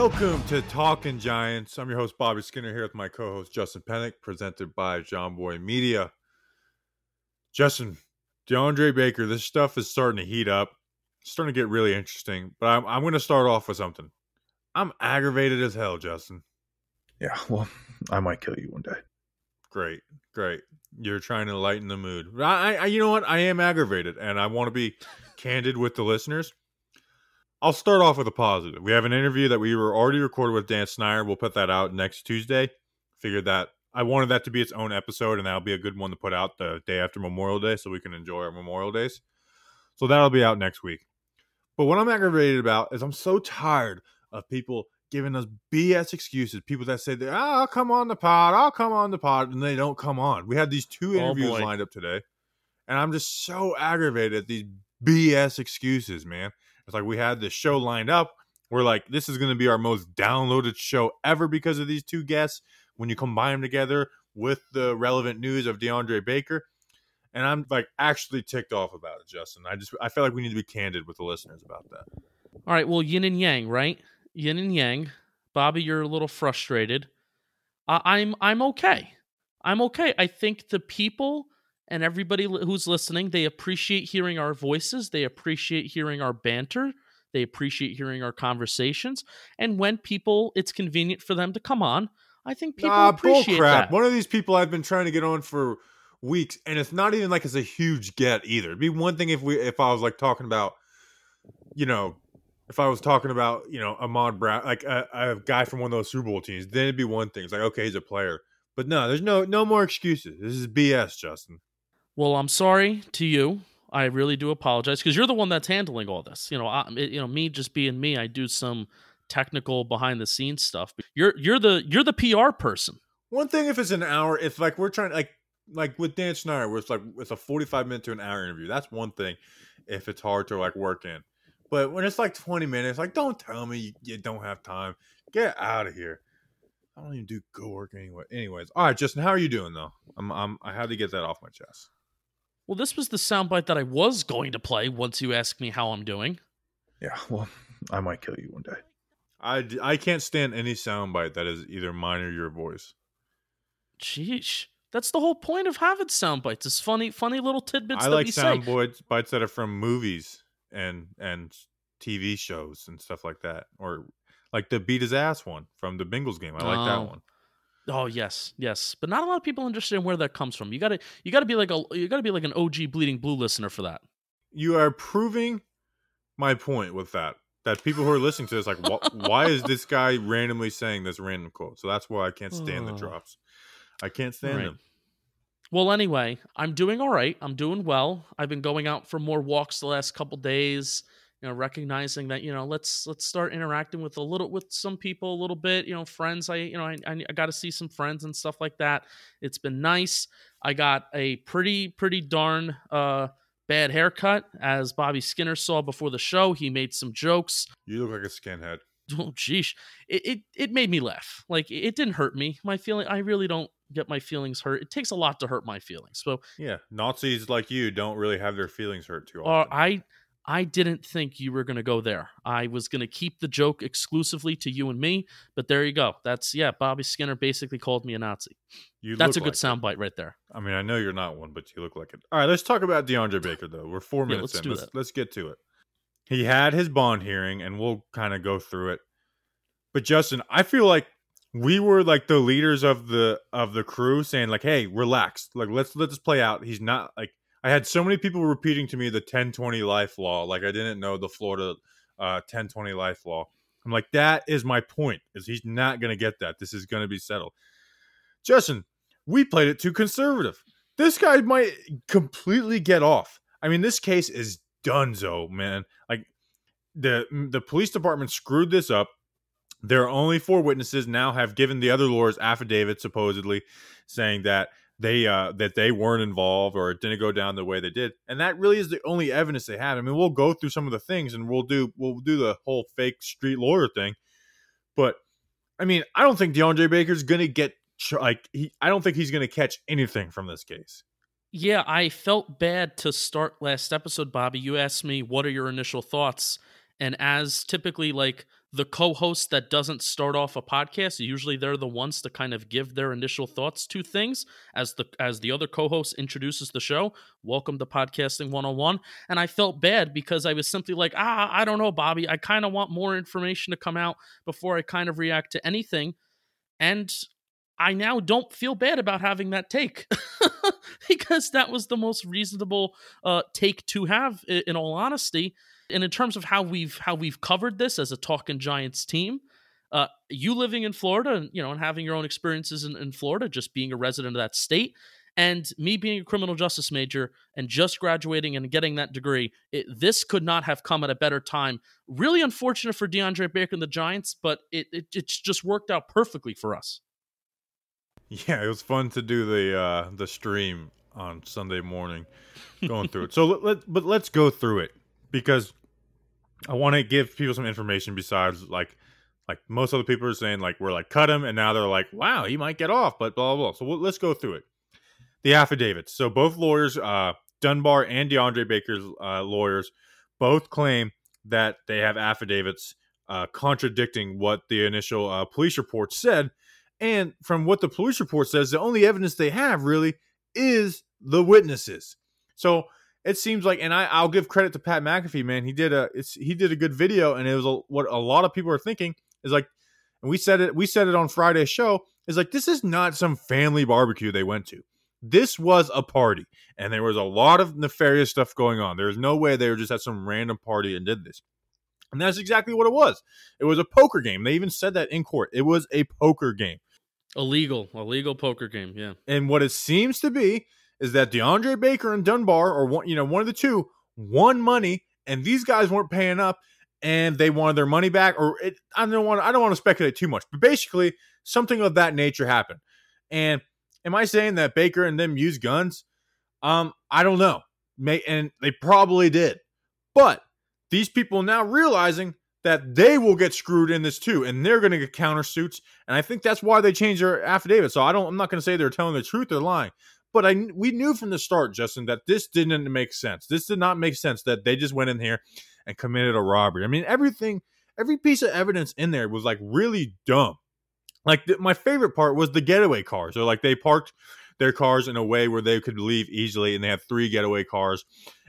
Welcome to Talking Giants. I'm your host Bobby Skinner here with my co-host Justin Pennick, presented by John Boy Media. Justin, DeAndre Baker, this stuff is starting to heat up. It's starting to get really interesting. But I'm, I'm going to start off with something. I'm aggravated as hell, Justin. Yeah, well, I might kill you one day. Great, great. You're trying to lighten the mood. I, I, you know what? I am aggravated, and I want to be candid with the listeners. I'll start off with a positive. We have an interview that we were already recorded with Dan Snyder. We'll put that out next Tuesday. Figured that I wanted that to be its own episode, and that'll be a good one to put out the day after Memorial Day, so we can enjoy our Memorial Days. So that'll be out next week. But what I'm aggravated about is I'm so tired of people giving us BS excuses. People that say, oh, I'll come on the pod, I'll come on the pod, and they don't come on. We had these two oh, interviews boy. lined up today, and I'm just so aggravated at these BS excuses, man. It's like we had this show lined up. We're like, this is going to be our most downloaded show ever because of these two guests. When you combine them together with the relevant news of DeAndre Baker, and I'm like actually ticked off about it, Justin. I just I feel like we need to be candid with the listeners about that. All right, well, yin and yang, right? Yin and yang. Bobby, you're a little frustrated. I'm I'm okay. I'm okay. I think the people and everybody who's listening, they appreciate hearing our voices. They appreciate hearing our banter. They appreciate hearing our conversations. And when people, it's convenient for them to come on. I think people Nah, appreciate that. One of these people I've been trying to get on for weeks, and it's not even like it's a huge get either. It'd be one thing if we if I was like talking about, you know, if I was talking about you know Ahmad Brown, like a, a guy from one of those Super Bowl teams, then it'd be one thing. It's like okay, he's a player, but no, there's no no more excuses. This is BS, Justin. Well, I'm sorry to you. I really do apologize because you're the one that's handling all this. You know, I, you know, me just being me, I do some technical behind the scenes stuff. You're you're the you're the PR person. One thing if it's an hour, if like we're trying like like with Dan Schneider, where it's like it's a forty five minute to an hour interview. That's one thing. If it's hard to like work in, but when it's like twenty minutes, like don't tell me you, you don't have time. Get out of here. I don't even do go work anyway. Anyways, all right, Justin, how are you doing though? I'm, I'm I had to get that off my chest. Well, this was the soundbite that I was going to play once you asked me how I'm doing. Yeah, well, I might kill you one day. I, I can't stand any soundbite that is either mine or your voice. Sheesh. That's the whole point of having sound bites. It's funny, funny little tidbits I that like we say. sound bites bites that are from movies and and TV shows and stuff like that, or like the beat his ass one from the Bengals game. I like Oh. that one. Oh yes, yes, but not a lot of people understand where that comes from. You gotta, you gotta be like a, you gotta be like an OG Bleeding Blue listener for that. You are proving my point with that. That people who are listening to this, like, wh- why is this guy randomly saying this random quote? So that's why I can't stand the drops. I can't stand Right. them. Well, anyway, I'm doing all right. I'm doing well. I've been going out for more walks the last couple days. You know, recognizing that you know, let's let's start interacting with a little with some people a little bit. You know, friends. I you know, I I, got to see some friends and stuff like that. It's been nice. I got a pretty pretty darn uh bad haircut, as Bobby Skinner saw before the show. He made some jokes. You look like a skinhead. Oh, sheesh. It, it it made me laugh. Like it didn't hurt me. My feeling. I really don't get my feelings hurt. It takes a lot to hurt my feelings. So Yeah, Nazis like you don't really have their feelings hurt too uh, often. I I didn't think you were going to go there. I was going to keep the joke exclusively to you and me, but there you go. That's yeah. Bobby Skinner basically called me a Nazi. you That's a good like soundbite right there. I mean, I know you're not one, but you look like it. All right, let's talk about DeAndre Baker though. We're four Yeah, minutes let's in. do let's, that. let's get to it. He had his bond hearing, and we'll kind of go through it. But Justin, I feel like we were like the leaders of the of the crew, saying like, "Hey, relax. Like, let's let this play out." He's not like I had so many people repeating to me the 10-20 life law, like I didn't know the Florida uh 10-20 life law. I'm like, that is my point. Is he's not gonna get that. This is gonna be settled. Justin, we played it too conservative. This guy might completely get off. I mean, this case is donezo, man. Like the the police department screwed this up. There are only four witnesses now have given the other lawyers affidavit supposedly saying that they uh that they weren't involved or it didn't go down the way they did. And that really is the only evidence they have. I mean, we'll go through some of the things and we'll do we'll do the whole fake street lawyer thing. But I mean, I don't think DeAndre Baker's to get like he I don't think he's to catch anything from this case. Yeah, I felt bad to start last episode, Bobby. You asked me what are your initial thoughts, and as typically like the co-host that doesn't start off a podcast usually they're the ones to kind of give their initial thoughts to things as the as the other co-host introduces the show. Welcome to podcasting 101 and i felt bad because i was simply like ah i don't know bobby. I kind of want more information to come out before i kind of react to anything. And i now don't feel bad about having that take because that was the most reasonable uh, take to have in all honesty and in terms of how we've how we've covered this as a Talking Giants team, uh, you living in Florida and you know and having your own experiences in, in Florida, just being a resident of that state, and me being a criminal justice major and just graduating and getting that degree, it, this could not have come at a better time. Really unfortunate for DeAndre Baker and the Giants, but it, it it's just worked out perfectly for us. Yeah, it was fun to do the uh, the stream on Sunday morning, going through it. So let, let but let's go through it because I want to give people some information besides like like most other people are saying like we're like cut him and now they're like wow he might get off but blah blah. blah. So we'll, let's go through it. The affidavits. So both lawyers, uh, Dunbar and DeAndre Baker's uh, lawyers, both claim that they have affidavits uh, contradicting what the initial uh, police report said. And from what the police report says, the only evidence they have really is the witnesses. So it seems like, and I, I'll give credit to Pat McAfee, man. He did a, it's he did a good video, and it was a, what a lot of people are thinking is like, and we said it, we said it on Friday's show is like this is not some family barbecue they went to. This was a party, and there was a lot of nefarious stuff going on. There's no way they were just at some random party and did this. And that's exactly what it was. It was a poker game. They even said that in court. It was a poker game. Illegal, illegal poker game. Yeah. And what it seems to be is that DeAndre Baker and Dunbar, or one, you know, one of the two, won money, and these guys weren't paying up, and they wanted their money back. Or it, I don't want, I don't want to speculate too much, but basically something of that nature happened. And am I saying that Baker and them used guns? Um, I don't know. May and they probably did, but these people now realizing that they will get screwed in this too, and they're going to get countersuits. And I think that's why they changed their affidavit. So I don't. I'm not going to say they're telling the truth they're lying, but I we knew from the start, Justin, that this didn't make sense. This did not make sense that they just went in here and committed a robbery. I mean, everything, every piece of evidence in there was like really dumb. Like the, my favorite part was the getaway cars. So like they parked their cars in a way where they could leave easily, and they had three getaway cars,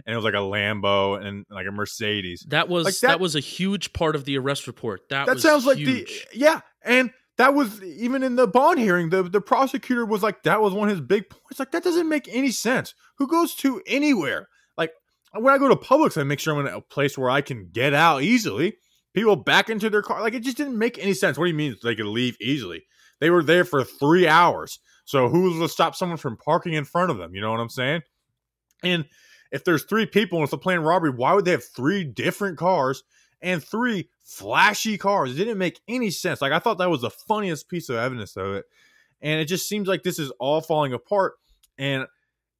and it was like a Lambo and like a Mercedes. That was like that, that, was a huge part of the arrest report. That that sounds huge. like the yeah, and that was even in the bond hearing the, the prosecutor was like that was one of his big points. Like that doesn't make any sense. Who goes to anywhere? Like when i go to publix i make sure i'm in a place where i can get out easily. People back into their car like it just didn't make any sense. What do you mean they could leave easily? They were there for three hours. So who's to stop someone from parking in front of them? You know what i'm saying? And if there's three people and it's a planned robbery why would they have three different cars and three flashy cars. It didn't make any sense. Like I thought that was the funniest piece of evidence of it. And it just seems like this is all falling apart. And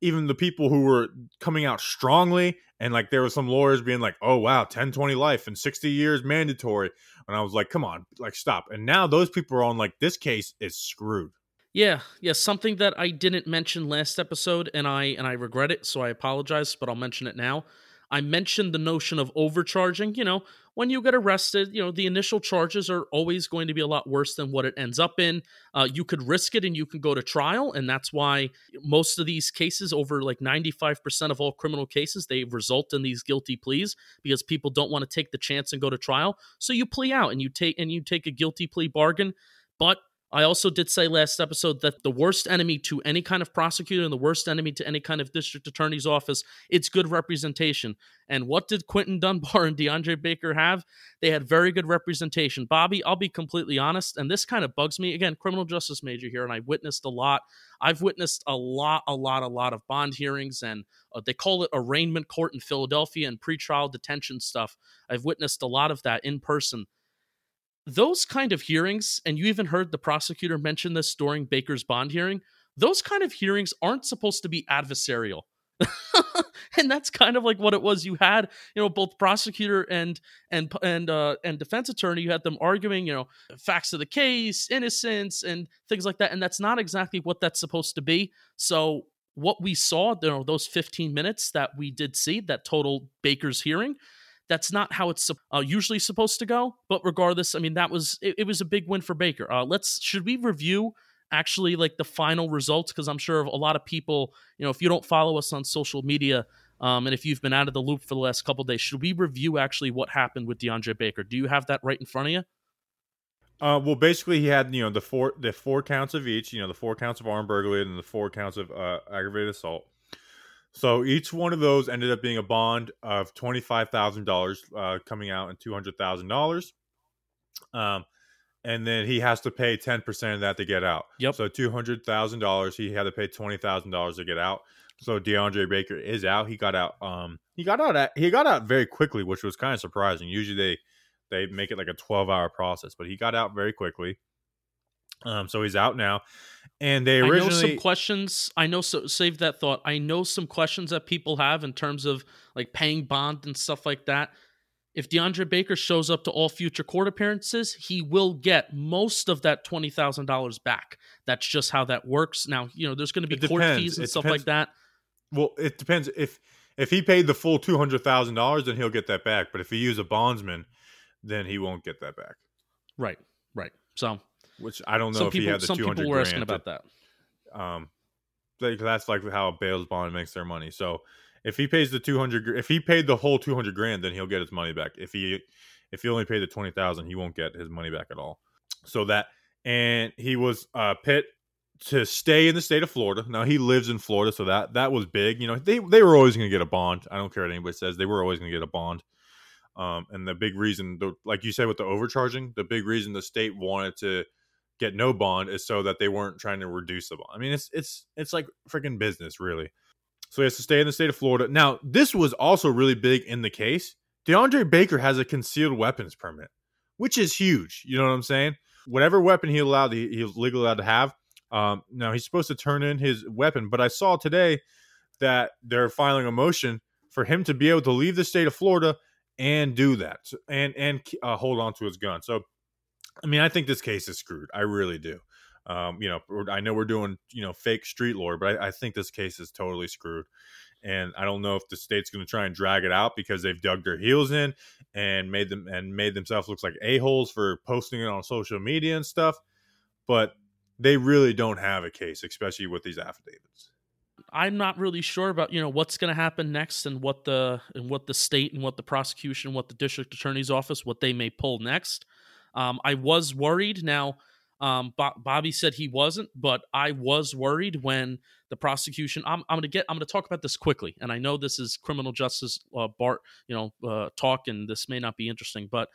even the people who were coming out strongly and like there were some lawyers being like, oh wow, 10, 20 life and 60 years mandatory. And I was like, come on, like stop. And now those people are on like this case is screwed. Yeah, yeah, something that I didn't mention last episode and I and I regret it, so I apologize, but I'll mention it now. I mentioned the notion of overcharging. You know, when you get arrested, you know, the initial charges are always going to be a lot worse than what it ends up in. Uh, you could risk it and you can go to trial. And that's why most of these cases, over like 95% of all criminal cases, they result in these guilty pleas because people don't want to take the chance and go to trial. So you plea out and you take and you take a guilty plea bargain. But I also did say last episode that the worst enemy to any kind of prosecutor and the worst enemy to any kind of district attorney's office, it's good representation. And what did Quinton Dunbar and DeAndre Baker have? They had very good representation. Bobby, I'll be completely honest, and this kind of bugs me. Again, criminal justice major here, and I witnessed a lot. I've witnessed a lot, a lot, a lot of bond hearings, and uh, they call it arraignment court in Philadelphia and pretrial detention stuff. I've witnessed a lot of that in person those kind of hearings, and you even heard the prosecutor mention this during Baker's bond hearing, those kind of hearings aren't supposed to be adversarial. and that's kind of like what it was. You had, you know, both prosecutor and and and uh, and defense attorney. You had them arguing, you know, facts of the case, innocence, and things like that. And that's not exactly what that's supposed to be. So what we saw, you know, those 15 minutes that we did see, that total Baker's hearing, That's not how it's uh, usually supposed to go. But regardless, I mean, that was it, it was a big win for Baker. Uh, let's should we review actually like the final results because I'm sure a lot of people, you know, if you don't follow us on social media. Um, and if you've been out of the loop for the last couple days, should we review actually what happened with DeAndre Baker? Do you have that right in front of you? Uh, well, basically, he had you know the four the four counts of each. You know, the four counts of armed burglary and the four counts of uh, aggravated assault. So each one of those ended up being a bond of twenty five thousand uh, dollars, coming out in two hundred thousand dollars. Um, and then he has to pay ten percent of that to get out. Yep. So two hundred thousand dollars, he had to pay twenty thousand dollars to get out. So DeAndre Baker is out. He got out. Um, he got out. At, he got out very quickly, which was kind of surprising. Usually they they make it like a twelve hour process, but he got out very quickly. Um, so he's out now, and they originally I know some questions. I know so save that thought. I know some questions that people have in terms of like paying bond and stuff like that. If DeAndre Baker shows up to all future court appearances, he will get most of that twenty thousand dollars back. That's just how that works. Now, you know, there's going to be court fees and It stuff depends. like that. Well, it depends. If if he paid the full two hundred thousand dollars, then he'll get that back. But if he used a bondsman, then he won't get that back. Right, right. So Which I don't know some if he people, had the some people were grand. asking about that. um, like, that's like how a bail's bond makes their money. So if he pays the two hundred, if he paid the whole two hundred grand, then he'll get his money back. If he if he only paid the twenty thousand, he won't get his money back at all. So that and he was uh pit to stay in the state of Florida. Now he lives in Florida, so that that was big. You know, they they were always going to get a bond. I don't care what anybody says; they were always going to get a bond. Um, and the big reason, the, like you said, with the overcharging, the big reason the state wanted to get no bond is so that they weren't trying to reduce the bond. I mean, it's it's it's like freaking business, really. So he has to stay in the state of Florida. Now, this was also really big in the case. DeAndre Baker has a concealed weapons permit, which is huge. You know what I'm saying? Whatever weapon he allowed, he, he was legally allowed to have. Um, now he's supposed to turn in his weapon, but I saw today that they're filing a motion for him to be able to leave the state of Florida and do that and and uh, hold on to his gun. So, I mean, I think this case is screwed. I really do. Um, you know, I know we're doing you know fake street lore, but I, I think this case is totally screwed. And I don't know if the state's going to try and drag it out because they've dug their heels in and made them and made themselves look like a holes for posting it on social media and stuff. But they really don't have a case, especially with these affidavits. I'm not really sure about you know what's going to happen next and what the and what the state and what the prosecution, what the district attorney's office, what they may pull next. Um, I was worried. Now, um, Bo- Bobby said he wasn't, but I was worried when the prosecution. I'm, I'm going to get. I'm going to talk about this quickly, and I know this is criminal justice uh, Bart, you know, uh, talk, and this may not be interesting, but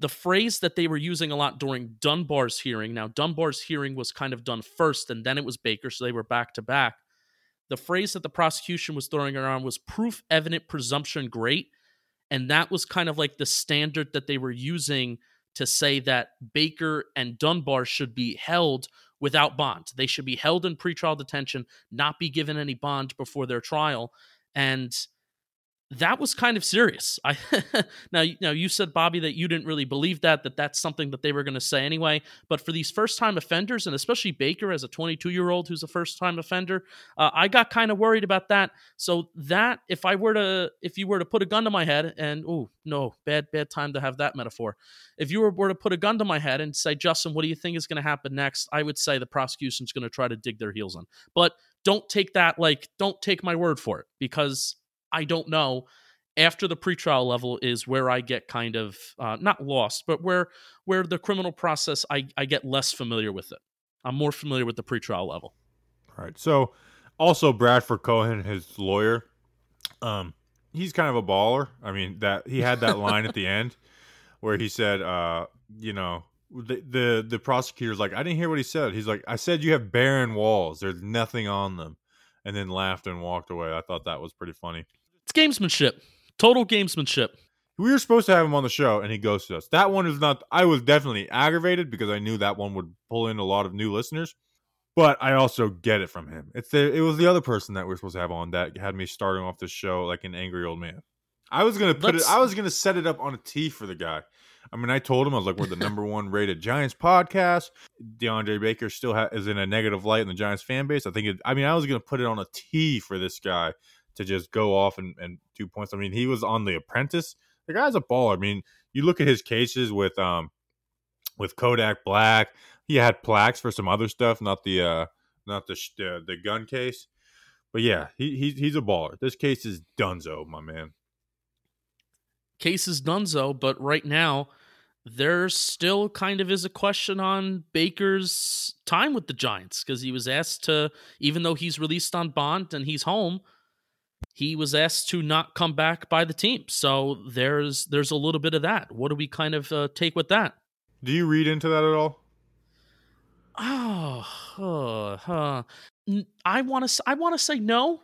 the phrase that they were using a lot during Dunbar's hearing. Now, Dunbar's hearing was kind of done first, and then it was Baker, so they were back to back the phrase that the prosecution was throwing around was proof evident presumption great and that was kind of like the standard that they were using to say that Baker and Dunbar should be held without bond. They should be held in pretrial detention, not be given any bond before their trial. And that was kind of serious. I now, now you said Bobby that you didn't really believe that that that's something that they were going to say anyway. But for these first time offenders, and especially Baker as a 22 year old who's a first time offender, uh, I got kind of worried about that. So that if I were to if you were to put a gun to my head and oh no bad bad time to have that metaphor, if you were, were to put a gun to my head and say Justin, what do you think is going to happen next? I would say the prosecution's going to try to dig their heels in, but don't take that like don't take my word for it because I don't know. After the pretrial level is where I get kind of uh, not lost, but where where the criminal process I, I get less familiar with it. I'm more familiar with the pretrial level. All right. So, also Bradford Cohen, his lawyer, um, he's kind of a baller. I mean, that he had that line at the end where he said, uh, you know, the, the the prosecutor's like, I didn't hear what he said. He's like, I said you have barren walls. There's nothing on them, and then laughed and walked away. I thought that was pretty funny. It's gamesmanship, total gamesmanship. We were supposed to have him on the show, and he ghosted us. That one is not. I was definitely aggravated because I knew that one would pull in a lot of new listeners. But I also get it from him. It's the it was the other person that we are supposed to have on that had me starting off the show like an angry old man. I was gonna put Let's- it. I was gonna set it up on a tee for the guy. I mean, I told him I was like, "We're the number one rated Giants podcast." DeAndre Baker still ha- is in a negative light in the Giants fan base. I think. It, I mean, I was gonna put it on a tee for this guy to just go off and, and points. I mean, he was on The Apprentice. the guy's a baller. I mean, you look at his cases with um with Kodak Black. He had plaques for some other stuff, not the uh not the the gun case. But yeah, he, he he's a baller. This case is Dunzo, my man. Case is Dunzo, but right now there still kind of is a question on Baker's time with the Giants because he was asked to, even though he's released on bond and he's home, he was asked to not come back by the team. So there's there's a little bit of that. What do we kind of uh, take with that? Do you read into that at all? Oh, uh, uh, I want to I want to say no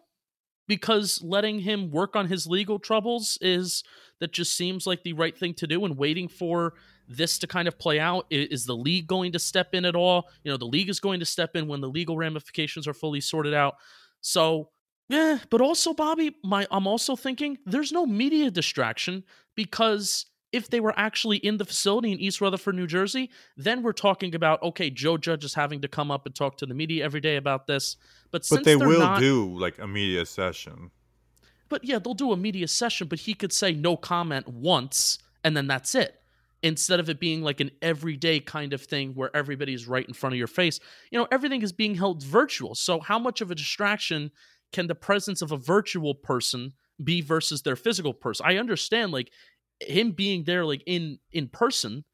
because letting him work on his legal troubles is that just seems like the right thing to do and waiting for this to kind of play out is the league going to step in at all you know the league is going to step in when the legal ramifications are fully sorted out so yeah but also bobby my i'm also thinking there's no media distraction because if they were actually in the facility in East Rutherford, New Jersey, then we're talking about okay, Joe Judge is having to come up and talk to the media every day about this. But but they will not, do like a media session. But yeah, they'll do a media session, but he could say no comment once and then that's it. Instead of it being like an everyday kind of thing where everybody's right in front of your face, you know, everything is being held virtual. So, how much of a distraction can the presence of a virtual person be versus their physical person? I understand, like, him being there, like, in in person,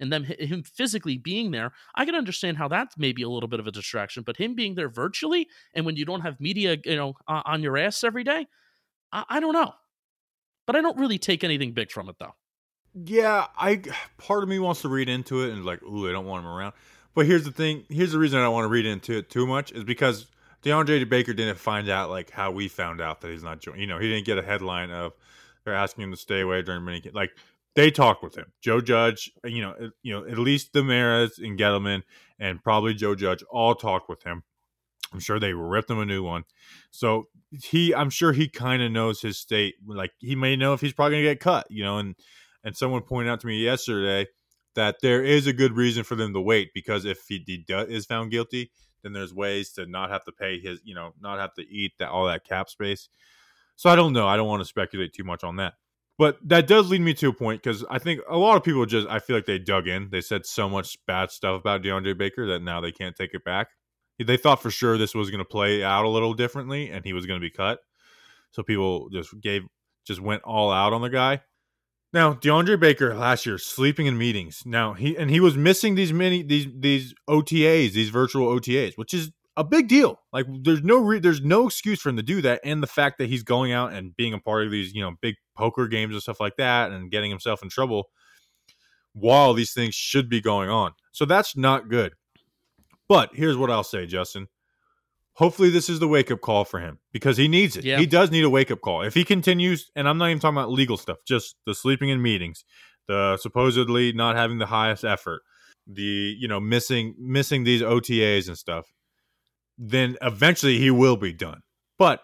and them him physically being there, I can understand how that's maybe a little bit of a distraction. But him being there virtually, and when you don't have media, you know, on your ass every day, I, I don't know. But I don't really take anything big from it though. Yeah, I part of me wants to read into it and like, ooh, I don't want him around. But here's the thing. Here's the reason I don't want to read into it too much is because DeAndre Baker didn't find out like how we found out that he's not joining. You know, he didn't get a headline of they're asking him to stay away during many like they talked with him. Joe Judge, you know, you know, at least the Maras and Gettleman and probably Joe Judge all talked with him. I'm sure they ripped him a new one. So he, I'm sure he kind of knows his state. Like he may know if he's probably gonna get cut, you know. And and someone pointed out to me yesterday that there is a good reason for them to wait because if he, he is found guilty, then there's ways to not have to pay his, you know, not have to eat that all that cap space. So I don't know. I don't want to speculate too much on that. But that does lead me to a point because I think a lot of people just I feel like they dug in. They said so much bad stuff about DeAndre Baker that now they can't take it back they thought for sure this was going to play out a little differently and he was going to be cut. So people just gave just went all out on the guy. Now, DeAndre Baker last year sleeping in meetings. Now, he and he was missing these many these these OTAs, these virtual OTAs, which is a big deal. Like there's no re- there's no excuse for him to do that and the fact that he's going out and being a part of these, you know, big poker games and stuff like that and getting himself in trouble while these things should be going on. So that's not good. But here's what I'll say, Justin. Hopefully, this is the wake up call for him because he needs it. Yeah. He does need a wake up call. If he continues, and I'm not even talking about legal stuff, just the sleeping in meetings, the supposedly not having the highest effort, the you know missing missing these OTAs and stuff, then eventually he will be done. But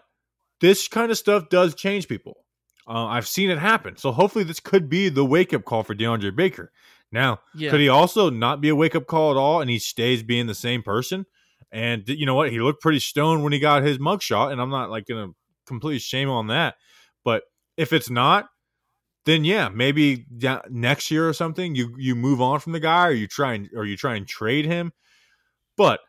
this kind of stuff does change people. Uh, I've seen it happen. So hopefully, this could be the wake up call for DeAndre Baker. Now, yeah. could he also not be a wake up call at all and he stays being the same person? And you know what? He looked pretty stoned when he got his mugshot, and I'm not like gonna completely shame on that. But if it's not, then yeah, maybe next year or something, you you move on from the guy, or you try and or you try and trade him. But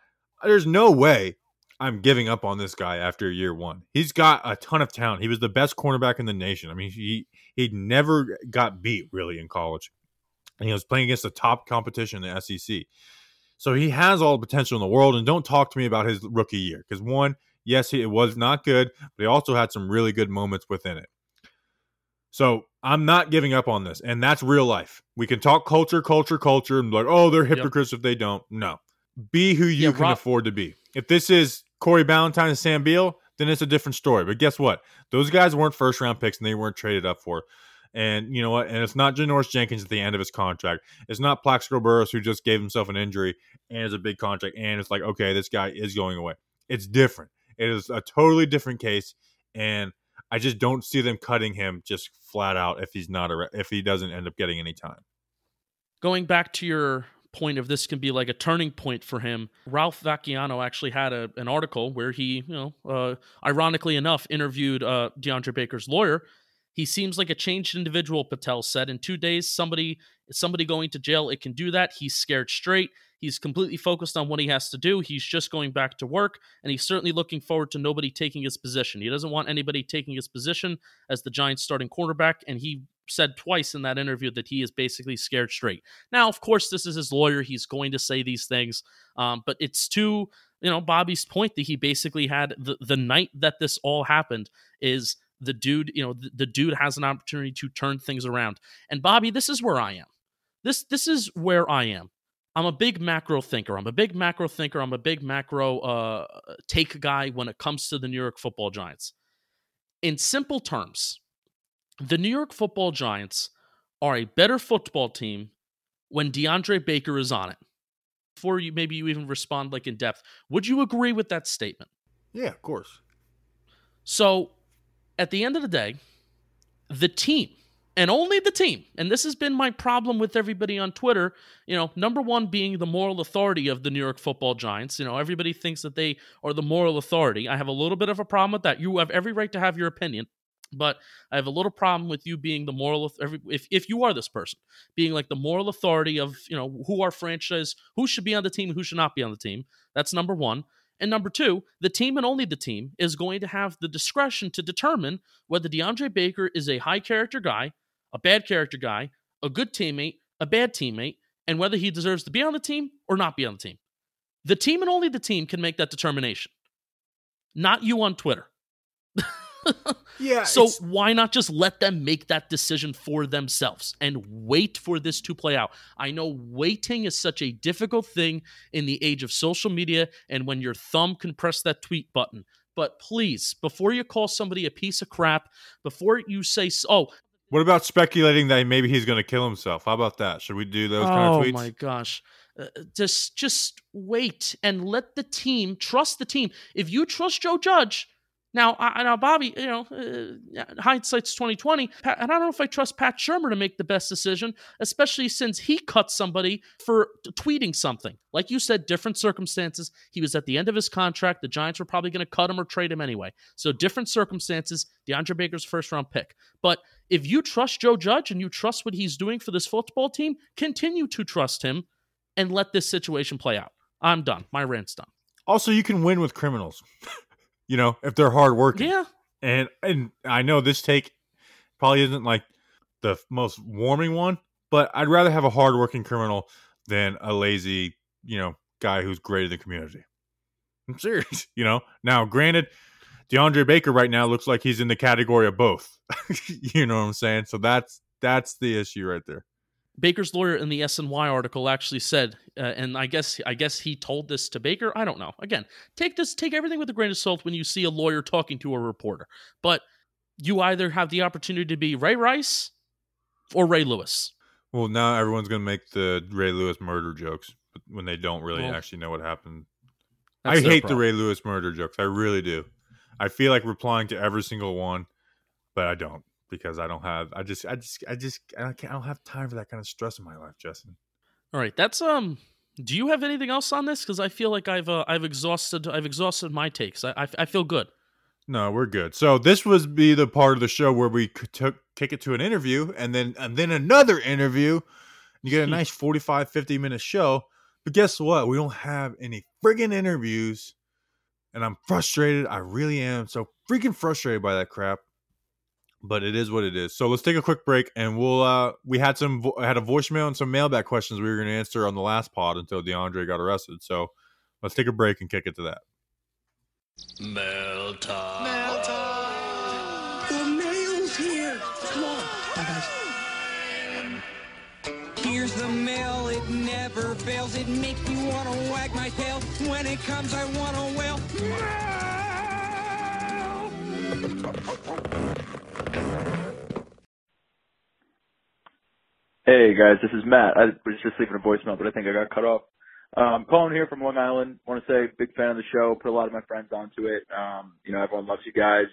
there's no way I'm giving up on this guy after year one. He's got a ton of talent. He was the best cornerback in the nation. I mean, he he never got beat really in college and he was playing against the top competition in the SEC. So he has all the potential in the world. And don't talk to me about his rookie year because one, yes, it was not good, but he also had some really good moments within it. So I'm not giving up on this, and that's real life. We can talk culture, culture, culture, and like, oh, they're hypocrites yep. if they don't. No, be who you yeah, can Rob- afford to be. If this is Corey Ballentine and Sam Beal, then it's a different story. But guess what? Those guys weren't first round picks, and they weren't traded up for. And you know what? And it's not Janoris Jenkins at the end of his contract. It's not Plaxico Burress who just gave himself an injury and is a big contract. And it's like, okay, this guy is going away. It's different. It is a totally different case. And I just don't see them cutting him just flat out if he's not a if he doesn't end up getting any time. Going back to your point of this can be like a turning point for him. Ralph Vacchiano actually had a, an article where he, you know, uh, ironically enough, interviewed uh, DeAndre Baker's lawyer He seems like a changed individual, Patel said. In two days, somebody somebody going to jail, it can do that. He's scared straight. He's completely focused on what he has to do. He's just going back to work, and he's certainly looking forward to nobody taking his position. He doesn't want anybody taking his position as the Giants starting quarterback, and he said twice in that interview that he is basically scared straight. Now, of course, this is his lawyer. He's going to say these things, um, but it's too, you know Bobby's point that he basically had the the night that this all happened is the dude you know the, the dude has an opportunity to turn things around. And Bobby, this is where I am. This this is where I am. I'm a big macro thinker. I'm a big macro thinker. I'm a big macro uh, take guy when it comes to the New York Football Giants. In simple terms, the New York Football Giants are a better football team when DeAndre Baker is on it. Before you maybe you even respond like in depth, would you agree with that statement? Yeah, of course. So, at the end of the day, the team and only the team. And this has been my problem with everybody on Twitter. You know, number one being the moral authority of the New York football giants. You know, everybody thinks that they are the moral authority. I have a little bit of a problem with that. You have every right to have your opinion. But I have a little problem with you being the moral if if you are this person being like the moral authority of you know who our franchise who should be on the team who should not be on the team. That's number one. And number two, the team and only the team is going to have the discretion to determine whether DeAndre Baker is a high character guy a bad character guy, a good teammate, a bad teammate, and whether he deserves to be on the team or not be on the team. The team and only the team can make that determination, not you on Twitter. yeah. So why not just let them make that decision for themselves and wait for this to play out? I know waiting is such a difficult thing in the age of social media and when your thumb can press that tweet button. But please, before you call somebody a piece of crap, before you say, oh, what about speculating that maybe he's going to kill himself? How about that? Should we do those oh, kind of tweets? Oh my gosh. Uh, just just wait and let the team trust the team. If you trust Joe Judge, now, I, now, Bobby, you know, uh, hindsight's twenty twenty, and I don't know if I trust Pat Shurmur to make the best decision, especially since he cut somebody for tweeting something. Like you said, different circumstances. He was at the end of his contract. The Giants were probably going to cut him or trade him anyway. So different circumstances. DeAndre Baker's first round pick, but if you trust Joe Judge and you trust what he's doing for this football team, continue to trust him and let this situation play out. I'm done. My rant's done. Also, you can win with criminals. you know, if they're hardworking. Yeah. And and I know this take probably isn't like the most warming one, but I'd rather have a hardworking criminal than a lazy, you know, guy who's great in the community. I'm serious, you know. Now, granted, DeAndre Baker right now looks like he's in the category of both. you know what I'm saying? So that's that's the issue right there. Baker's lawyer in the SNY article actually said, uh, and I guess I guess he told this to Baker. I don't know. Again, take this, take everything with a grain of salt when you see a lawyer talking to a reporter. But you either have the opportunity to be Ray Rice or Ray Lewis. Well, now everyone's going to make the Ray Lewis murder jokes when they don't really well, actually know what happened. I hate problem. the Ray Lewis murder jokes. I really do. I feel like replying to every single one, but I don't because I don't have. I just, I just, I just, I, can't, I don't have time for that kind of stress in my life, Justin. All right, that's um. Do you have anything else on this? Because I feel like I've uh, I've exhausted I've exhausted my takes. I, I, I feel good. No, we're good. So this would be the part of the show where we took kick it to an interview and then and then another interview. You get a nice 45, 50 minute show. But guess what? We don't have any friggin' interviews. And I'm frustrated. I really am so freaking frustrated by that crap but it is what it is. So let's take a quick break, and we'll. uh We had some vo- had a voicemail and some mailbag questions we were going to answer on the last pod until DeAndre got arrested. So let's take a break and kick it to that. Mail time. Mail time. The mail's here. Come on, guys. Here's the mail. It never fails. It makes me want to wag my tail. When it comes, I want to wail. Hey guys, this is Matt. I was just leaving a voicemail, but I think I got cut off. Um, calling here from Long Island. Want to say big fan of the show. Put a lot of my friends onto it. Um, you know, everyone loves you guys.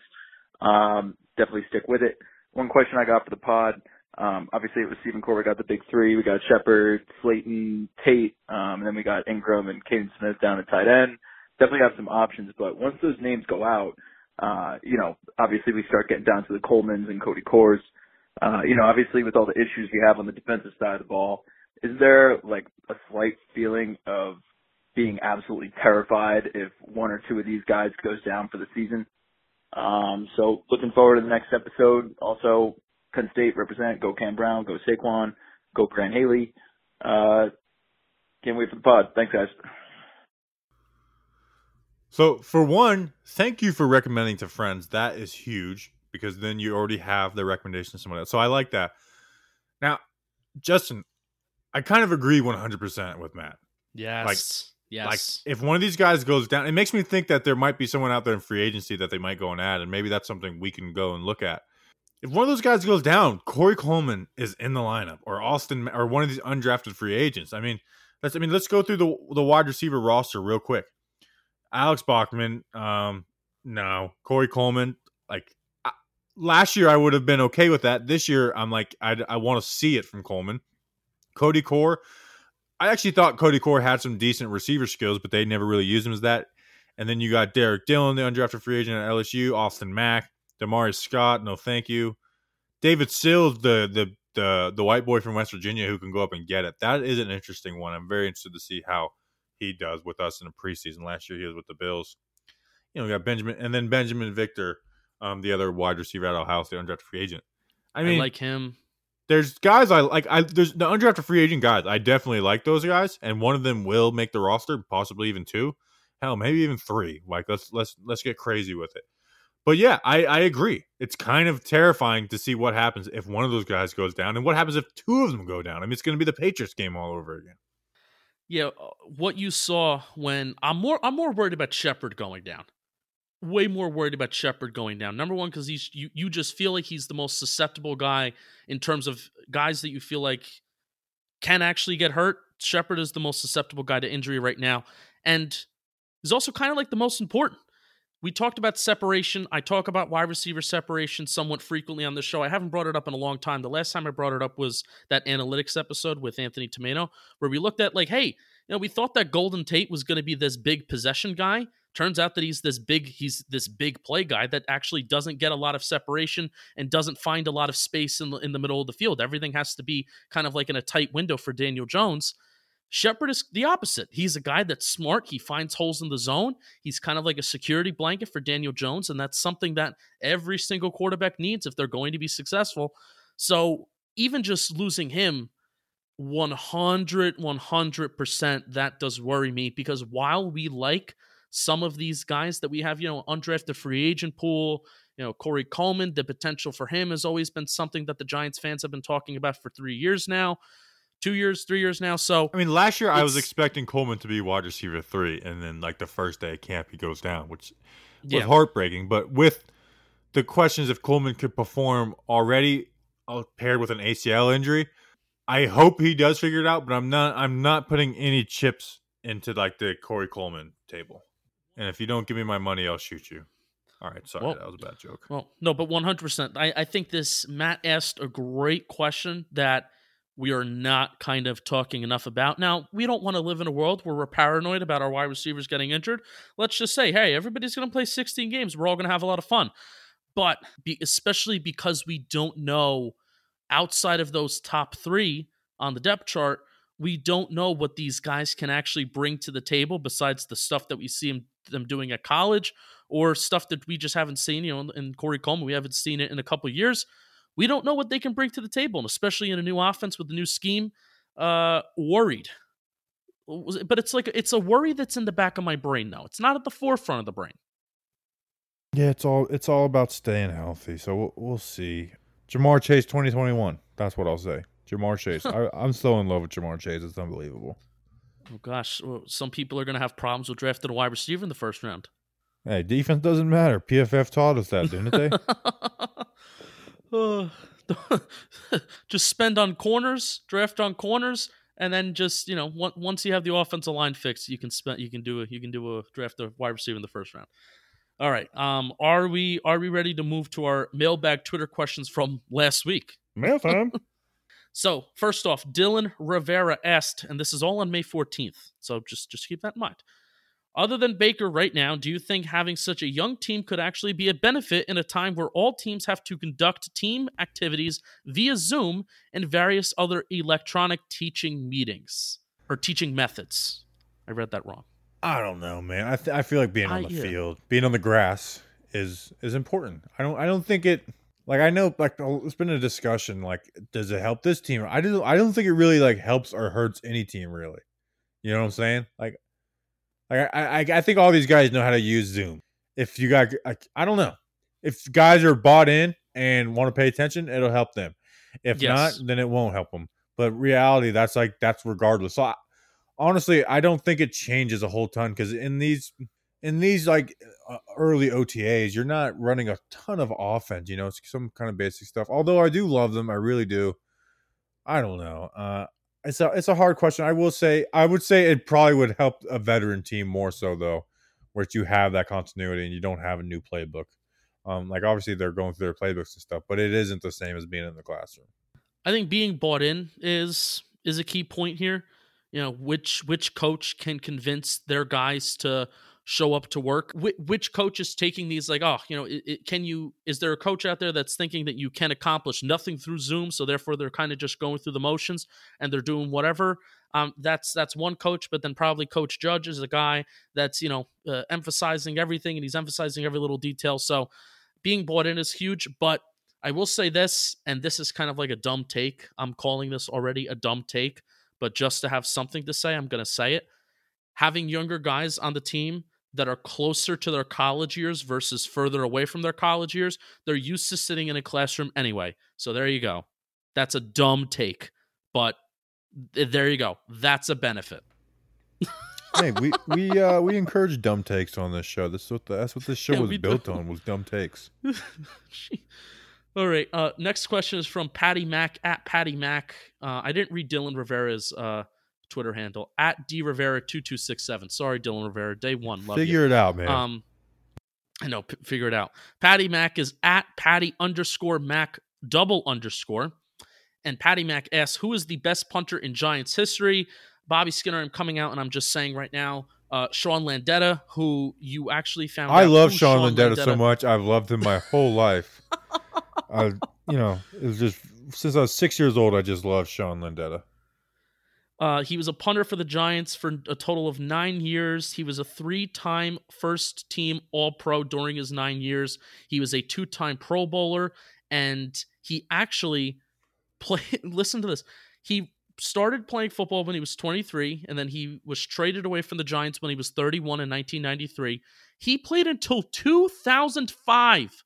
Um, definitely stick with it. One question I got for the pod. Um, obviously, it was Stephen Core. We got the big three. We got Shepard, Slayton, Tate, um, and then we got Engram and Kaden Smith down at tight end. Definitely have some options, but once those names go out, uh, you know, obviously we start getting down to the Colemans and Cody Cores. Uh, you know, obviously with all the issues we have on the defensive side of the ball, is there like a slight feeling of being absolutely terrified if one or two of these guys goes down for the season? Um, so looking forward to the next episode. Also, Penn State represent, go Cam Brown, go Saquon, go Grant Haley. Uh, can't wait for the pod. Thanks, guys. So, for one, thank you for recommending to friends. That is huge because then you already have the recommendation to someone else. So, I like that. Now, Justin, I kind of agree 100% with Matt. Yes. yes. Like, if one of these guys goes down, it makes me think that there might be someone out there in free agency that they might go and add, and maybe that's something we can go and look at. If one of those guys goes down, Corey Coleman is in the lineup, or Austin, or one of these undrafted free agents. I mean, let's. I mean, let's go through the the wide receiver roster real quick. Alex Bachman, um, no. Corey Coleman, like I, last year, I would have been okay with that. This year, I'm like, I, I want to see it from Coleman. Cody Core, I actually thought Cody Core had some decent receiver skills, but they never really used him as that. And then you got Derrick Dillon, the undrafted free agent at LSU, Austin Mack, Da'Mari Scott, no thank you. David Sills, the the the the white boy from West Virginia who can go up and get it. That is an interesting one. I'm very interested to see how he does with us in the preseason. Last year he was with the Bills. You know, we got Benjamin and then Binjimen Victor, um, the other wide receiver at Ohio State undrafted free agent. I mean, I like him. there's guys I like. I there's the undrafted free agent guys. I definitely like those guys, and one of them will make the roster, possibly even two. Hell, maybe even three. Like let's let's let's get crazy with it. But yeah, I I agree. It's kind of terrifying to see what happens if one of those guys goes down, and what happens if two of them go down. I mean, it's going to be the Patriots game all over again. Yeah, uh, what you saw when I'm more I'm more worried about Shepard going down. Way more worried about Shepard going down. Number one, because he's you you just feel like he's the most susceptible guy in terms of guys that you feel like can actually get hurt. Shepard is the most susceptible guy to injury right now, and is also kind of like the most important. We talked about separation. I talk about wide receiver separation somewhat frequently on the show. I haven't brought it up in a long time. The last time I brought it up was that analytics episode with Anthony Tomato, where we looked at like, hey, you know, we thought that Golden Tate was going to be this big possession guy. Turns out that he's this big, he's this big play guy that actually doesn't get a lot of separation and doesn't find a lot of space in the in the middle of the field. Everything has to be kind of like in a tight window for Daniel Jones. Shepard is the opposite. He's a guy that's smart. He finds holes in the zone. He's kind of like a security blanket for Daniel Jones, and that's something that every single quarterback needs if they're going to be successful. So even just losing him 100 100% that does worry me because while we like some of these guys that we have, you know, undrafted free agent pool, you know, Corey Coleman, the potential for him has always been something that the Giants fans have been talking about for 3 years now two years, three years now. So I mean, last year I was expecting Coleman to be wide receiver three, and then like the first day of camp he goes down, which was yeah, heartbreaking. But with the questions if Coleman could perform already uh, paired with an ACL injury, I hope he does figure it out. But I'm not. I'm not putting any chips into like the Corey Coleman table. And if you don't give me my money, I'll shoot you. All right, sorry, Well- that was a bad joke. Well, no, but 100%. I, I think this, Matt asked a great question that we are not kind of talking enough about. Now, we don't want to live in a world where we're paranoid about our wide receivers getting injured. Let's just say, hey, everybody's going to play 16 games. We're all going to have a lot of fun. But be, especially because we don't know outside of those top three on the depth chart, we don't know what these guys can actually bring to the table besides the stuff that we see them, them doing at college or stuff that we just haven't seen. You know, in Corey Coleman, we haven't seen it in a couple of years. We don't know what they can bring to the table, and especially in a new offense with a new scheme. Uh, worried, but it's like it's a worry that's in the back of my brain now. It's not at the forefront of the brain. Yeah, it's all it's all about staying healthy. So we'll, we'll see. Ja'Marr Chase, twenty twenty one. That's what I'll say. Ja'Marr Chase. I, I'm still in love with Ja'Marr Chase. It's unbelievable. Oh gosh, well, some people are going to have problems with drafting a wide receiver in the first round. Hey, defense doesn't matter. PFF taught us that, didn't they? Uh, just spend on corners, draft on corners, and then just you know on- once you have the offensive line fixed, you can spend you can do a you can do a draft a wide receiver in the first round. All right, um, are we are we ready to move to our mailbag Twitter questions from last week? Mail time. So first off, Dylan Rivera asked, and this is all on May 14th. So just just keep that in mind. Other than Baker right now, do you think having such a young team could actually be a benefit in a time where all teams have to conduct team activities via Zoom and various other electronic teaching meetings or teaching methods? I read that wrong. I don't know, man. I th- I feel like being on the field, being on the grass is is important. I don't I don't think it like I know like oh, it's been a discussion like does it help this team? I don't I don't think it really like helps or hurts any team really. You know what I'm saying? Like like I I, I think all these guys know how to use Zoom. If you got like I don't know. If guys are bought in and want to pay attention, it'll help them. If Yes. not, then it won't help them. But reality, that's like that's regardless. So I, honestly, I don't think it changes a whole ton because in these in these like uh, early OTAs, you're not running a ton of offense. You know, it's some kind of basic stuff. Although I do love them, I really do. I don't know. Uh, it's a it's a hard question. I will say I would say it probably would help a veteran team more so though, where you have that continuity and you don't have a new playbook. Um, like obviously they're going through their playbooks and stuff, but it isn't the same as being in the classroom. I think being bought in is is a key point here. You know, which which coach can convince their guys to show up to work? Which, coach is taking these like, oh, you know, it, it, can you? Is there a coach out there that's thinking that you can accomplish nothing through Zoom, so therefore they're kind of just going through the motions and they're doing whatever? Um, that's that's one coach, but then probably Coach Judge is a guy that's you know uh, emphasizing everything and he's emphasizing every little detail. So being bought in is huge, but I will say this, and this is kind of like a dumb take. I'm calling this already a dumb take, but just to have something to say, I'm going to say it. Having younger guys on the team that are closer to their college years versus further away from their college years, they're used to sitting in a classroom anyway. So there you go. That's a dumb take, but there you go. That's a benefit. hey, we we uh we encourage dumb takes on this show. This is what the, that's what this show Yeah, was built do. on was dumb takes. All right. Uh, next question is from Patty Mac at Patty Mac. Uh, I didn't read Dylan Rivera's uh, Twitter handle at D Rivera two two six seven. Sorry, Dylan Rivera. Day one. Love Figure it out, man. you. Um, I know. P- figure it out. Patty Mac is at Patty underscore Mac double underscore, and Patty Mac asks, "Who is the best punter in Giants history?" Bobby Skinner. I'm coming out, and I'm just saying right now. Uh, Sean Landeta, who you actually found. I love who Sean Landeta, so much. I've loved him my whole life. I, you know, it was just since I was six years old. I just loved Sean Landeta. Uh, he was a punter for the Giants for a total of nine years. He was a three time first team All Pro during his nine years. He was a two time Pro Bowler, and he actually played. Listen to this. He started playing football when he was 23, and then he was traded away from the Giants when he was 31 in 1993. He played until 2005.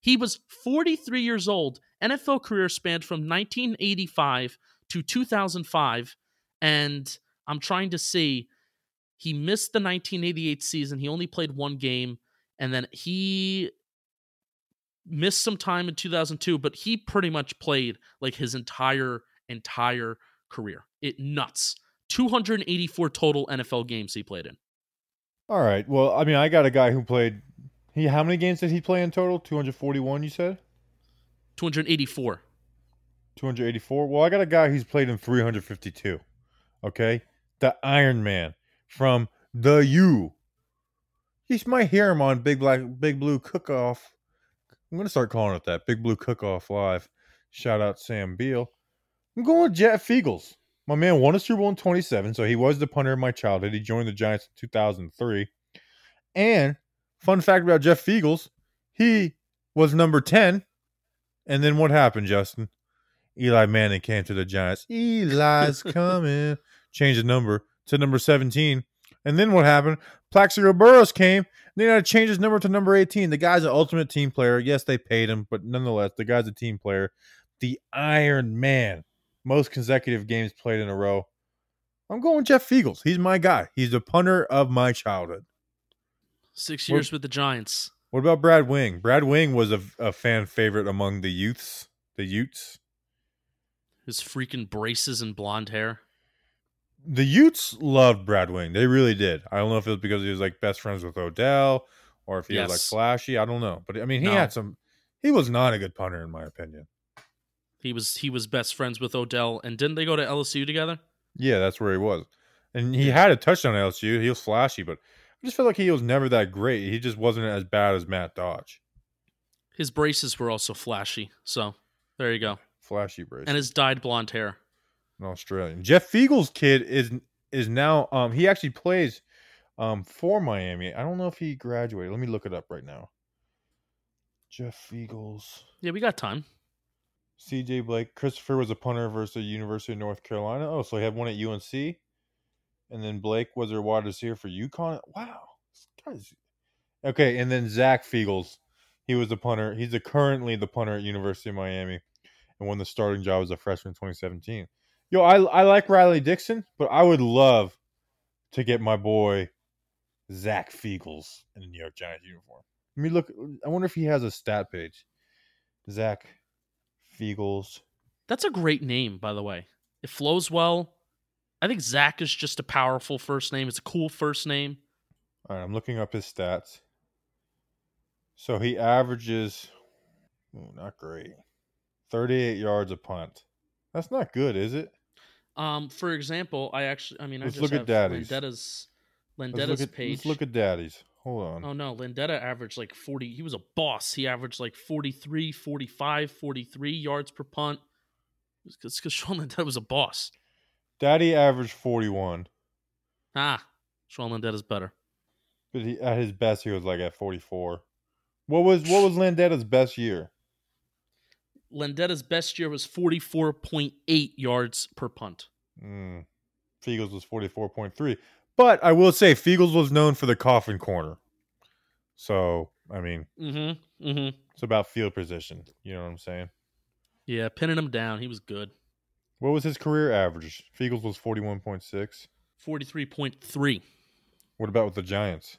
He was 43 years old. NFL career spanned from 1985 to 2005 and I'm trying to see. He missed the 1988 season. He only played one game, and then he missed some time in 2002. But he pretty much played like his entire entire career. It nuts. 284 total NFL games he played in. All right. Well, I mean, I got a guy who played. He how many games did he play in total? Two hundred forty-one. You said 284. two hundred eighty-four. Well, I got a guy who's played in three hundred fifty-two. Okay, the Iron Man from the U. You might hear him on Big Black Big Blue Cook Off. I'm gonna start calling it that. Big Blue Cook Off Live. Shout out Sam Beal. I'm going with Jeff Feagles. My man won a Super Bowl in 27, so he was the punter of my childhood. He joined the Giants in 2003. And fun fact about Jeff Feagles, he was number 10. And then what happened, Justin? Eli Manning came to the Giants. Eli's coming. Changed the number to number 17. And then what happened? Plaxico Burress came. They had to change his number to number 18. The guy's an ultimate team player. Yes, they paid him, but nonetheless, the guy's a team player. The Iron Man. Most consecutive games played in a row. I'm going Jeff Feagles. He's my guy. He's the punter of my childhood. Six years with the Giants. What about Brad Wing? Brad Wing was a, a fan favorite among the youths. The Utes. His freaking braces and blonde hair. The Utes loved Brad Wing. They really did. I don't know if it was because he was like best friends with Odell or if he was like flashy. I don't know. But I mean, he No. had some. He was not a good punter, in my opinion. He was he was best friends with Odell, and didn't they go to LSU together? Yeah, that's where he was. And he had a touchdown at LSU. He was flashy, but I just feel like he was never that great. He just wasn't as bad as Matt Dodge. His braces were also flashy. So there you go. Flashy braces, And his dyed blonde hair. An Australian. Jeff Feagles' kid is is now um he actually plays um for Miami. I don't know if he graduated. Let me look it up right now. Jeff Feagles' Yeah, we got time. CJ Blake. Christopher was a punter versus the University of North Carolina. Oh, so he had one at UNC. And then Blake was their wide receiver for UConn. Wow. Okay. And then Zach Feagles. He was the punter. He's the, currently the punter at University of Miami and won the starting job as a freshman in 2017. Yo, I I like Riley Dixon, but I would love to get my boy Zach Feagles in a New York Giants uniform. Let me look. I wonder if he has a stat page. Zach Feagles. That's a great name, by the way. It flows well. I think Zach is just a powerful first name. It's a cool first name. All right, I'm looking up his stats. So he averages, ooh, not great, 38 yards a punt. That's not good, is it? Um, for example, I actually, I mean, Let's I just look at Daddy's. Landeta's Let's look at, page. let's look at Daddy's. Hold on. Oh no, Landeta averaged like 40. He was a boss. He averaged like 43, 45, 43 yards per punt. It's because Sean Landeta was a boss. Daddy averaged 41, Ah, Sean Landeta's better. but he, at his best he was like at 44. What was what was Landeta's best year? Landeta's best year was 44.8 yards per punt. Mm. Feagles was 44.3. But I will say Feagles was known for the coffin corner. So, I mean, Mm-hmm. Mm-hmm. it's about field position. You know what I'm saying? Yeah, pinning him down. He was good. What was his career average? Feagles was 41.6. 43.3. What about with the Giants?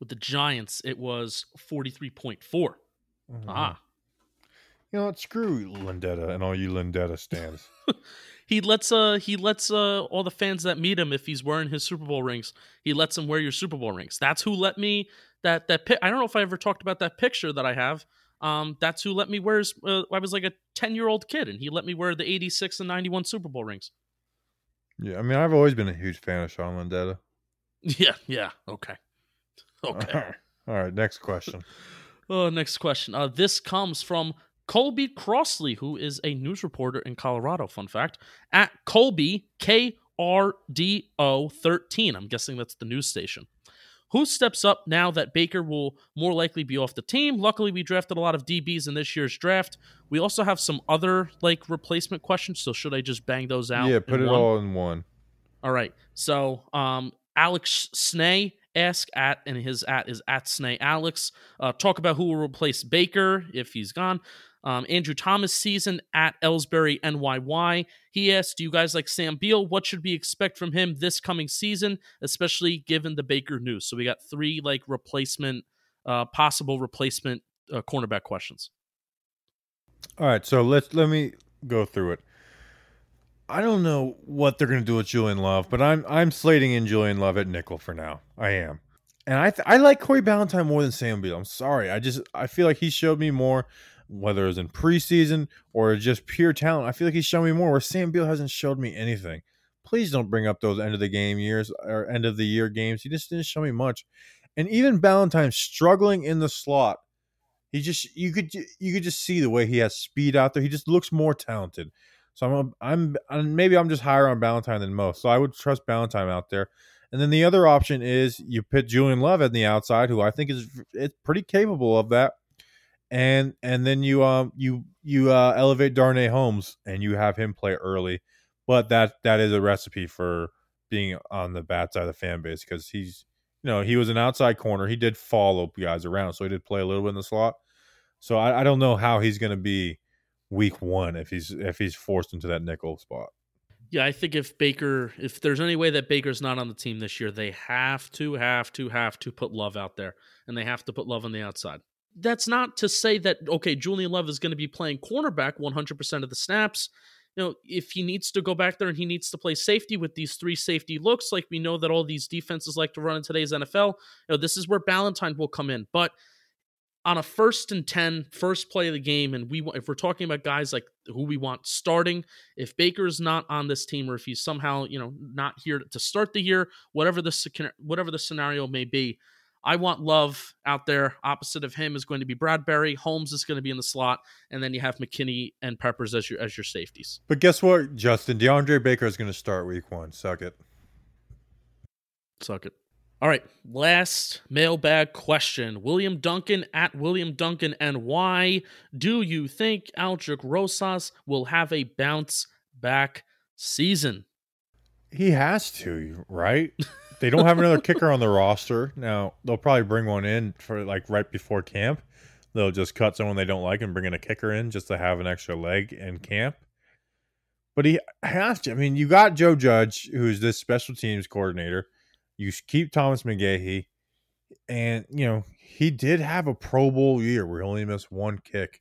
With the Giants, it was 43.4. Mhm. Ah. You know what? Screw Landeta and all you Landeta stands. He lets uh he lets uh all the fans that meet him if he's wearing his Super Bowl rings, he lets them wear your Super Bowl rings. That's who let me that that pi- I don't know if I ever talked about that picture that I have. Um, that's who let me wear. His, uh, I was like a ten year old kid, and he let me wear the eighty six and ninety one Super Bowl rings. yeah, I mean, I've always been a huge fan of Sean Landeta. Yeah, yeah, okay, okay. All right, next question. Oh, next question. Uh, this comes from Colby Crossley, who is a news reporter in Colorado. Fun fact at Colby K R D O thirteen. I'm guessing that's the news station. Who steps up now that Baker will more likely be off the team? Luckily, we drafted a lot of DBs in this year's draft. We also have some other like replacement questions. So should I just bang those out? yeah, put it one? all in one. All right. So um Alex Snay ask at and his at is at Snay Alex. Uh, talk about who will replace Baker if he's gone. Um, Andrew Thomas season at Ellsbury NYY. He asked, "Do you guys like Sam Beal? What should we expect from him this coming season, especially given the Baker news?" So we got three like replacement, uh, possible replacement uh, cornerback questions. All right, so let's let me go through it. I don't know what they're going to do with Julian Love, but I'm I'm slating in Julian Love at nickel for now. I am, and I th- I like Corey Ballentine more than Sam Beal. I'm sorry, I just I feel like he showed me more, whether it's in preseason or just pure talent. I feel like he's shown me more. Where Sam Beal hasn't showed me anything. Please don't bring up those end of the game years or end of the year games. He just didn't show me much, and even Ballentine struggling in the slot. He just you could you could just see the way he has speed out there. He just looks more talented. So I'm I'm, maybe I'm just higher on Ballentine than most. So I would trust Ballentine out there. And then the other option is you put Julian Love at the outside, who I think is it's pretty capable of that. And and then you um you you uh, elevate Darnay Holmes and you have him play early. But that that is a recipe for being on the bad side of the fan base because he's you know he was an outside corner. He did follow guys around, so he did play a little bit in the slot. So I, I don't know how he's going to be week one if he's if he's forced into that nickel spot. Yeah, I think if Baker, if there's any way that Baker's not on the team this year, they have to, have to, have to put Love out there, and they have to put Love on the outside. That's not to say that okay, Julian Love is going to be playing cornerback 100% of the snaps. You know, if he needs to go back there and he needs to play safety with these three safety looks, like we know that all these defenses like to run in today's NFL, you know, this is where Ballentine will come in. But on a first and 10 first play of the game and we if we're talking about guys like who we want starting if baker's not on this team or if he's somehow you know not here to start the year whatever the whatever the scenario may be i want love out there opposite of him is going to be bradberry holmes is going to be in the slot and then you have mckinney and peppers as your as your safeties But guess what, Justin? DeAndre Baker is going to start week one. Suck it. Suck it. All right, last mailbag question. William Duncan at William Duncan, and why do you think Aldrick Rosas will have a bounce back season? He has to, right? They don't have another kicker on the roster. Now, they'll probably bring one in for like right before camp. They'll just cut someone they don't like and bring in a kicker in just to have an extra leg in camp. But he has to. I mean, you got Joe Judge, who's this special teams coordinator. You keep Thomas McGaughey, and you know he did have a Pro Bowl year where he only missed one kick.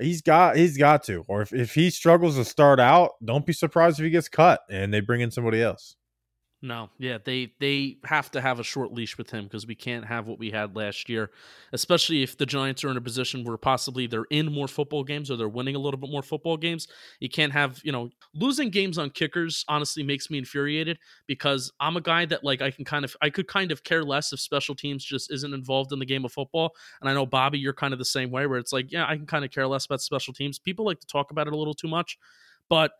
He's got he's got to, or if, if he struggles to start out, don't be surprised if he gets cut and they bring in somebody else. No, yeah, they they have to have a short leash with him because we can't have what we had last year, especially if the Giants are in a position where possibly they're in more football games or they're winning a little bit more football games. You can't have, you know, losing games on kickers honestly makes me infuriated because I'm a guy that like I can kind of I could kind of care less if special teams just isn't involved in the game of football. And I know Bobby, you're kind of the same way where it's like, yeah, I can kind of care less about special teams. People like to talk about it a little too much, but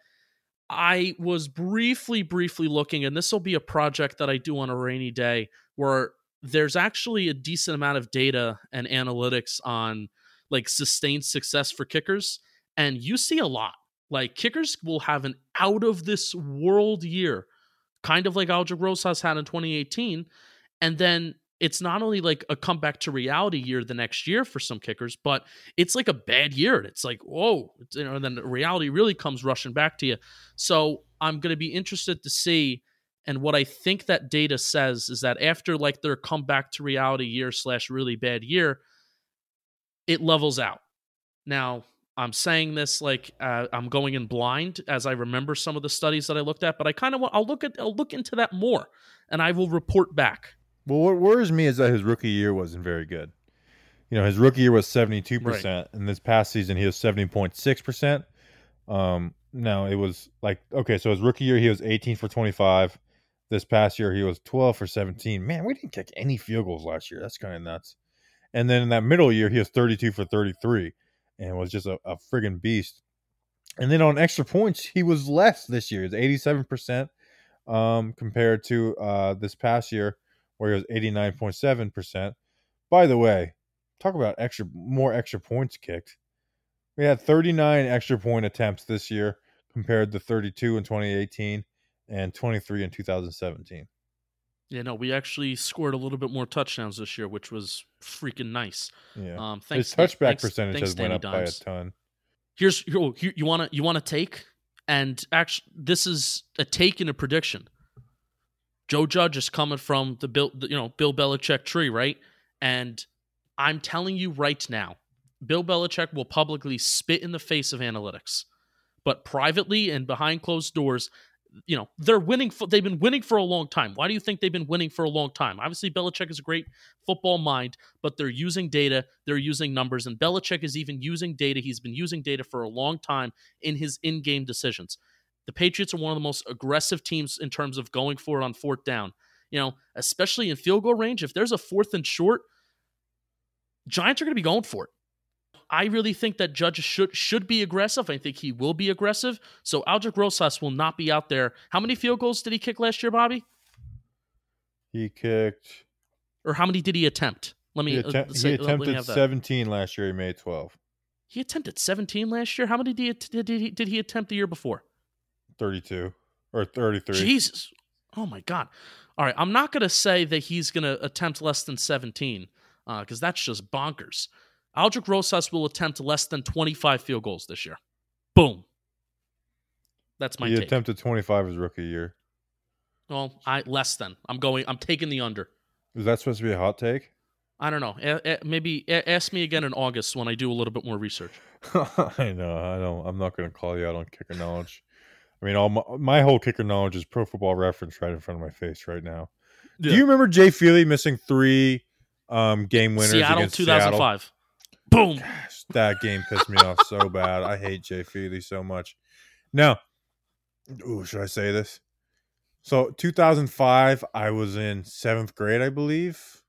I was briefly, briefly looking, and this will be a project that I do on a rainy day where there's actually a decent amount of data and analytics on like sustained success for kickers. And you see a lot. Like kickers will have an out of this world year, kind of like Aldrick Rosas had in 2018. And then it's not only like a comeback to reality year the next year for some kickers, but it's like a bad year. It's like, whoa, it's, you know, and then reality really comes rushing back to you. So I'm going to be interested to see. And what I think that data says is that after like their comeback to reality year slash really bad year, it levels out. Now, I'm saying this like uh, I'm going in blind as I remember some of the studies that I looked at, but I kind of want I'll look at I'll look into that more, and I will report back. Well, what worries me is that his rookie year wasn't very good. You know, his rookie year was seventy two percent, and this past season he was seventy point six percent. Um, no, it was like okay, so his rookie year he was eighteen for twenty five. This past year he was twelve for seventeen. Man, we didn't kick any field goals last year. That's kind of nuts. And then in that middle year he was thirty two for thirty three, and was just a, a friggin' beast. And then on extra points he was less this year. It's eighty seven percent, um, compared to uh this past year where he was eighty nine point seven percent. By the way, talk about extra more extra points kicked. We had 39 extra point attempts this year compared to 32 in 2018 and 23 in 2017. Yeah, no, we actually scored a little bit more touchdowns this year, which was freaking nice. Yeah. Um, thanks, His touchback thanks- percentage thanks, has went up Dimes. by a ton. Here's here, oh, you want to you want to take and actually this is a take and a prediction. Joe Judge is coming from the Bill you know Bill Belichick tree, right? And I'm telling you right now, Bill Belichick will publicly spit in the face of analytics, but privately and behind closed doors, you know they're winning. For, they've been winning for a long time. Why do you think they've been winning for a long time? Obviously, Belichick is a great football mind, but they're using data, they're using numbers, and Belichick is even using data. He's been using data for a long time in his in-game decisions. The Patriots are one of the most aggressive teams in terms of going for it on fourth down. You know, especially in field goal range. If there's a fourth and short, Giants are going to be going for it. I really think that Judge should should be aggressive. I think he will be aggressive. So Aldrick Rosas will not be out there. How many field goals did he kick last year, Bobby? He kicked. Or how many did he attempt? Let me, He, uh, attempt- say- he me attempted that. 17 last year. He made 12. He attempted 17 last year. How many did he, did he, did he attempt the year before? 32 or 33. Jesus. Oh my God. All right. I'm not going to say that he's going to attempt less than 17 uh, because that's just bonkers. Aldrick Rosas will attempt less than 25 field goals this year. Boom. That's my he take. attempted 25 his rookie year. well, I less than. I'm going. I'm taking the under. Is that supposed to be a hot take? I don't know. A- a- maybe a- ask me again in August when I do a little bit more research. I know. I don't. I'm not going to call you out on kicker knowledge. I mean, all my, my whole kicker knowledge is Pro Football Reference right in front of my face right now. Do you remember Jay Feely missing three um, game winners Seattle against Seattle. 2005. Boom. Gosh, that game pissed me off so bad. I hate Jay Feely so much. Now, ooh, should I say this? So 2005, I was in seventh grade, I believe.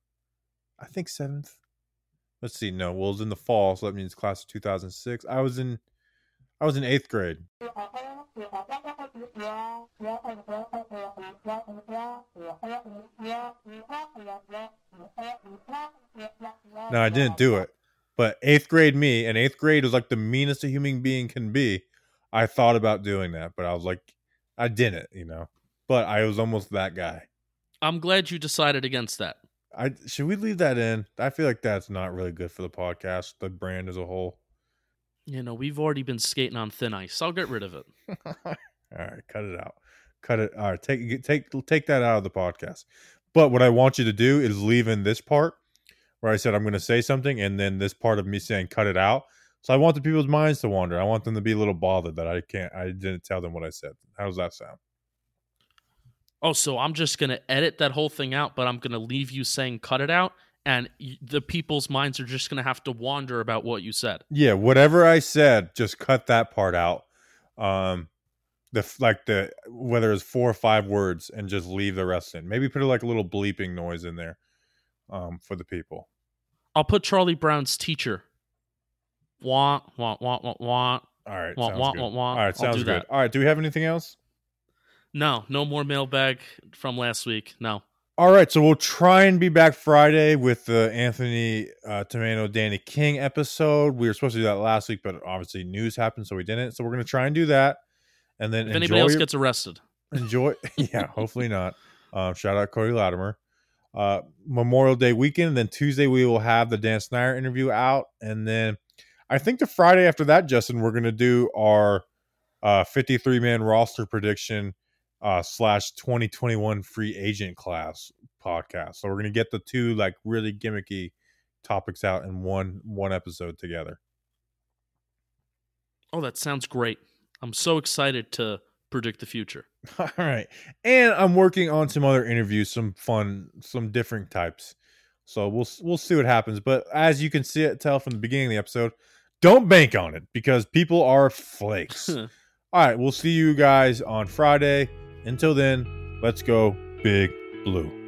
I think seventh. Let's see. No, well, it was in the fall, so that means class of 2006. I was in, I was in eighth grade. No, I didn't do it. But eighth grade me, and eighth grade was like the meanest a human being can be. I thought about doing that, but I was like, I didn't, you know. But I was almost that guy. I'm glad you decided against that. I should we leave that in? I feel like that's not really good for the podcast, the brand as a whole. You know, we've already been skating on thin ice. I'll get rid of it. All right, cut it out. Cut it. All right, take take take that out of the podcast. But what I want you to do is leave in this part where I said I'm going to say something, and then this part of me saying cut it out. So I want the people's minds to wander. I want them to be a little bothered that I can't. I didn't tell them what I said. How does that sound? Oh, so I'm just going to edit that whole thing out, but I'm going to leave you saying cut it out, and the people's minds are just going to have to wander about what you said. Yeah, whatever I said, just cut that part out. Um, the like the whether it's four or five words, and just leave the rest in. Maybe put like a little bleeping noise in there, um, for the people. I'll put Charlie Brown's teacher. Wah, wah, wah, wah, wah. All right, Wah, sounds wah, good. wah, wah. All right, sounds good. that. All right, do we have anything else? No, no more mailbag from last week. No. All right, so we'll try and be back Friday with the Anthony uh, Tomano Danny King episode. We were supposed to do that last week, but obviously news happened, so we didn't. So we're going to try and do that, and then If anybody else your- gets arrested, enjoy. yeah, hopefully not. Um, shout out Cody Latimer. Uh, Memorial Day weekend. Then Tuesday we will have the Dan Snyder interview out, and then I think the Friday after that, Justin, we're gonna do our uh, 53 man roster prediction uh, slash 2021 free agent class podcast. So we're gonna get the two like really gimmicky topics out in one one episode together. oh, that sounds great. I'm so excited to predict the future. All right. And I'm working on some other interviews, some fun, some different types. So we'll we'll see what happens. But as you can see it tell from the beginning of the episode, don't bank on it because people are flakes. All right, we'll see you guys on Friday. Until then, let's go big blue.